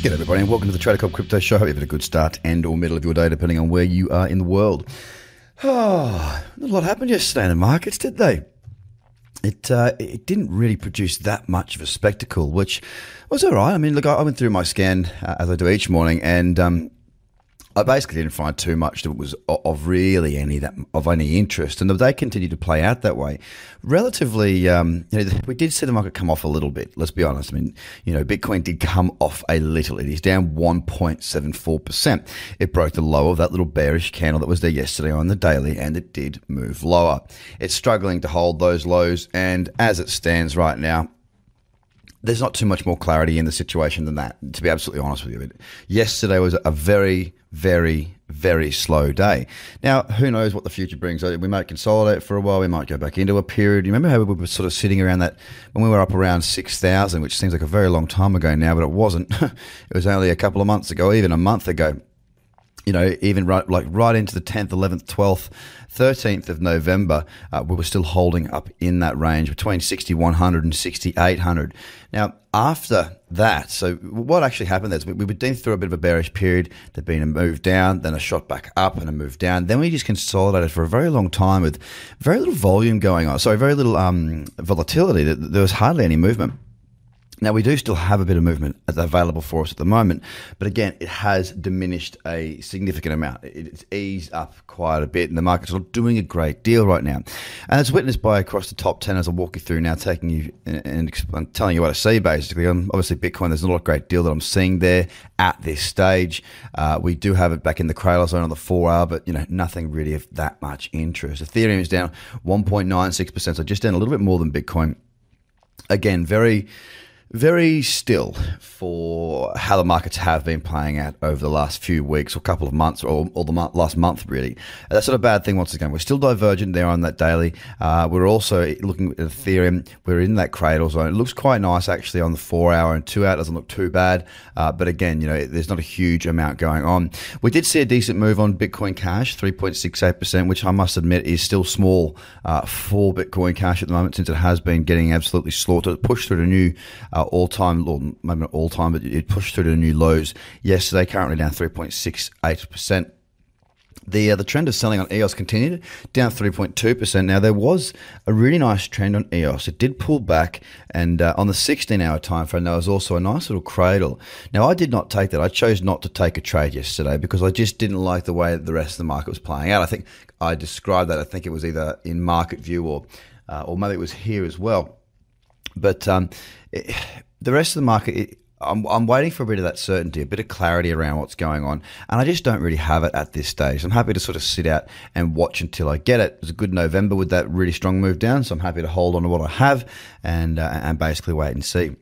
G'day everybody and welcome to the Trader Cobb Crypto Show. Hope you've had a good start and or middle of your day depending on where you are in the world. Oh, a lot happened yesterday in the markets, did they? It uh, it didn't really produce that much of a spectacle, which was all right. I mean, look, I went through my scan uh, as I do each morning, and um, I basically didn't find too much that was of really any that of any interest, and the day continued to play out that way. Relatively, um, you know, we did see the market come off a little bit. Let's be honest. I mean, you know, Bitcoin did come off a little. It is down one point seven four percent. It broke the low of that little bearish candle that was there yesterday on the daily, and it did move lower. It's struggling to hold those lows, and as it stands right now, there's not too much more clarity in the situation than that, to be absolutely honest with you. Yesterday was a very, very, very slow day. Now, who knows what the future brings? We might consolidate for a while. We might go back into a period. You remember how we were sort of sitting around that when we were up around 6,000, which seems like a very long time ago now, but it wasn't. it was only a couple of months ago, even a month ago you know, even right, like right into the 10th, 11th, 12th, 13th of November, uh, we were still holding up in that range between 6,100 and 6,800. Now, after that, so what actually happened is we, we were through a bit of a bearish period. There'd been a move down, then a shot back up and a move down. Then we just consolidated for a very long time with very little volume going on. Sorry, very little um, volatility. There was hardly any movement. Now, we do still have a bit of movement available for us at the moment, but again, it has diminished a significant amount. It's eased up quite a bit, and the market's not doing a great deal right now. And it's witnessed by across the top 10 as I walk you through now, taking you and, telling you what I see basically. Um, obviously, Bitcoin, there's not a great deal that I'm seeing there at this stage. Uh, we do have it back in the cradle zone on the four hour, but you know, nothing really of that much interest. Ethereum is down 1.96%, so just down a little bit more than Bitcoin. Again, very very still for how the markets have been playing out over the last few weeks or couple of months or, or the mo- last month, really. That's not a bad thing once again. We're still divergent there on that daily. Uh, we're also looking at Ethereum. We're in that cradle zone. It looks quite nice actually on the four hour and two hour. It doesn't look too bad. Uh, but again, you know, there's not a huge amount going on. We did see a decent move on Bitcoin Cash, 3.68%, which I must admit is still small uh, for Bitcoin Cash at the moment since it has been getting absolutely slaughtered. Pushed through a new uh, all time, or maybe not all time, but it pushed through to new lows yesterday. Currently down 3.68%. The, uh, the trend of selling on EOS continued down 3.2%. Now, there was a really nice trend on EOS. It did pull back, and uh, on the 16 hour time frame, there was also a nice little cradle. Now, I did not take that. I chose not to take a trade yesterday because I just didn't like the way the rest of the market was playing out. I think I described that. I think it was either in market view or, uh, or maybe it was here as well. But um, it, the rest of the market, it, I'm, I'm waiting for a bit of that certainty, a bit of clarity around what's going on, and I just don't really have it at this stage. I'm happy to sort of sit out and watch until I get it. It was a good November with that really strong move down, so I'm happy to hold on to what I have and uh, and basically wait and see.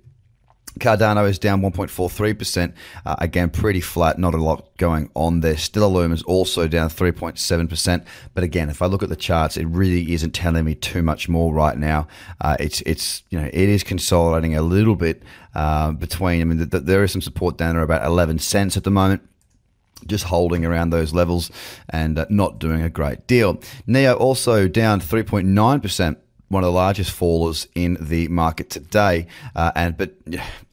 Cardano is down 1.43%. Uh, again, pretty flat, not a lot going on there. Stellar is also down 3.7%. But again, if I look at the charts, it really isn't telling me too much more right now. Uh, it's, it's, you know, it is consolidating a little bit uh, between, I mean, the, the, there is some support down there about 11 cents at the moment just holding around those levels and uh, not doing a great deal. NEO also down 3.9% one of the largest fallers in the market today. Uh, and but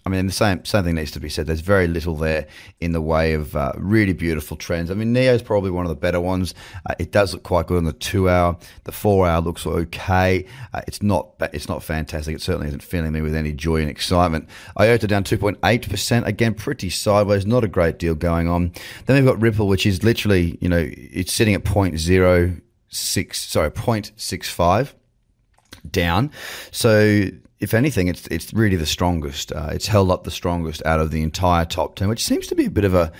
I mean, the same same thing needs to be said. There's very little there in the way of uh, really beautiful trends. I mean, Neo is probably one of the better ones. Uh, it does look quite good on the two hour. The four hour looks okay. Uh, it's not it's not fantastic. It certainly isn't filling me with any joy and excitement. IOTA down 2.8 percent. Again, pretty sideways. Not a great deal going on. Then we've got Ripple, which is literally you know it's sitting at 0.06 sorry 0.65 down. So if anything, it's it's really the strongest. Uh, it's held up the strongest out of the entire top ten, which seems to be a bit of a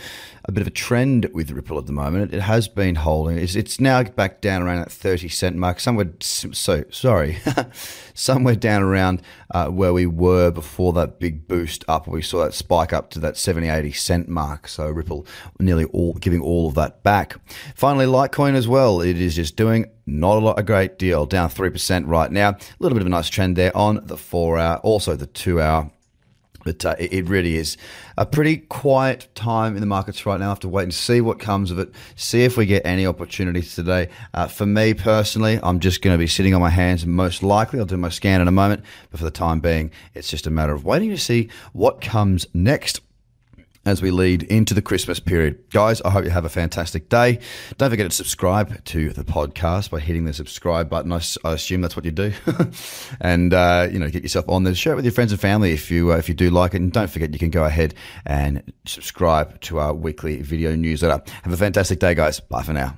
a bit of a trend with Ripple at the moment. It, has been holding. It's, it's now back down around that thirty cent mark. Somewhere, so sorry, somewhere down around uh, where we were before that big boost up. We saw that spike up to that 70, 80 cent mark. So Ripple nearly all giving all of that back. Finally, Litecoin as well. It is just doing not a lot, a great deal, down 3% right now. A little bit of a nice trend there on the four hour, also the two hour. But uh, it really is a pretty quiet time in the markets right now. I have to wait and see what comes of it, see if we get any opportunities today. Uh, for me personally, I'm just going to be sitting on my hands most likely. I'll do my scan in a moment, but for the time being, it's just a matter of waiting to see what comes next as we lead into the Christmas period. Guys, I hope you have a fantastic day. Don't forget to subscribe to the podcast by hitting the subscribe button. I, I assume that's what you do. and, uh, you know, get yourself on there. Share it with your friends and family if you, uh, if you do like it. And don't forget, you can go ahead and subscribe to our weekly video newsletter. Have a fantastic day, guys. Bye for now.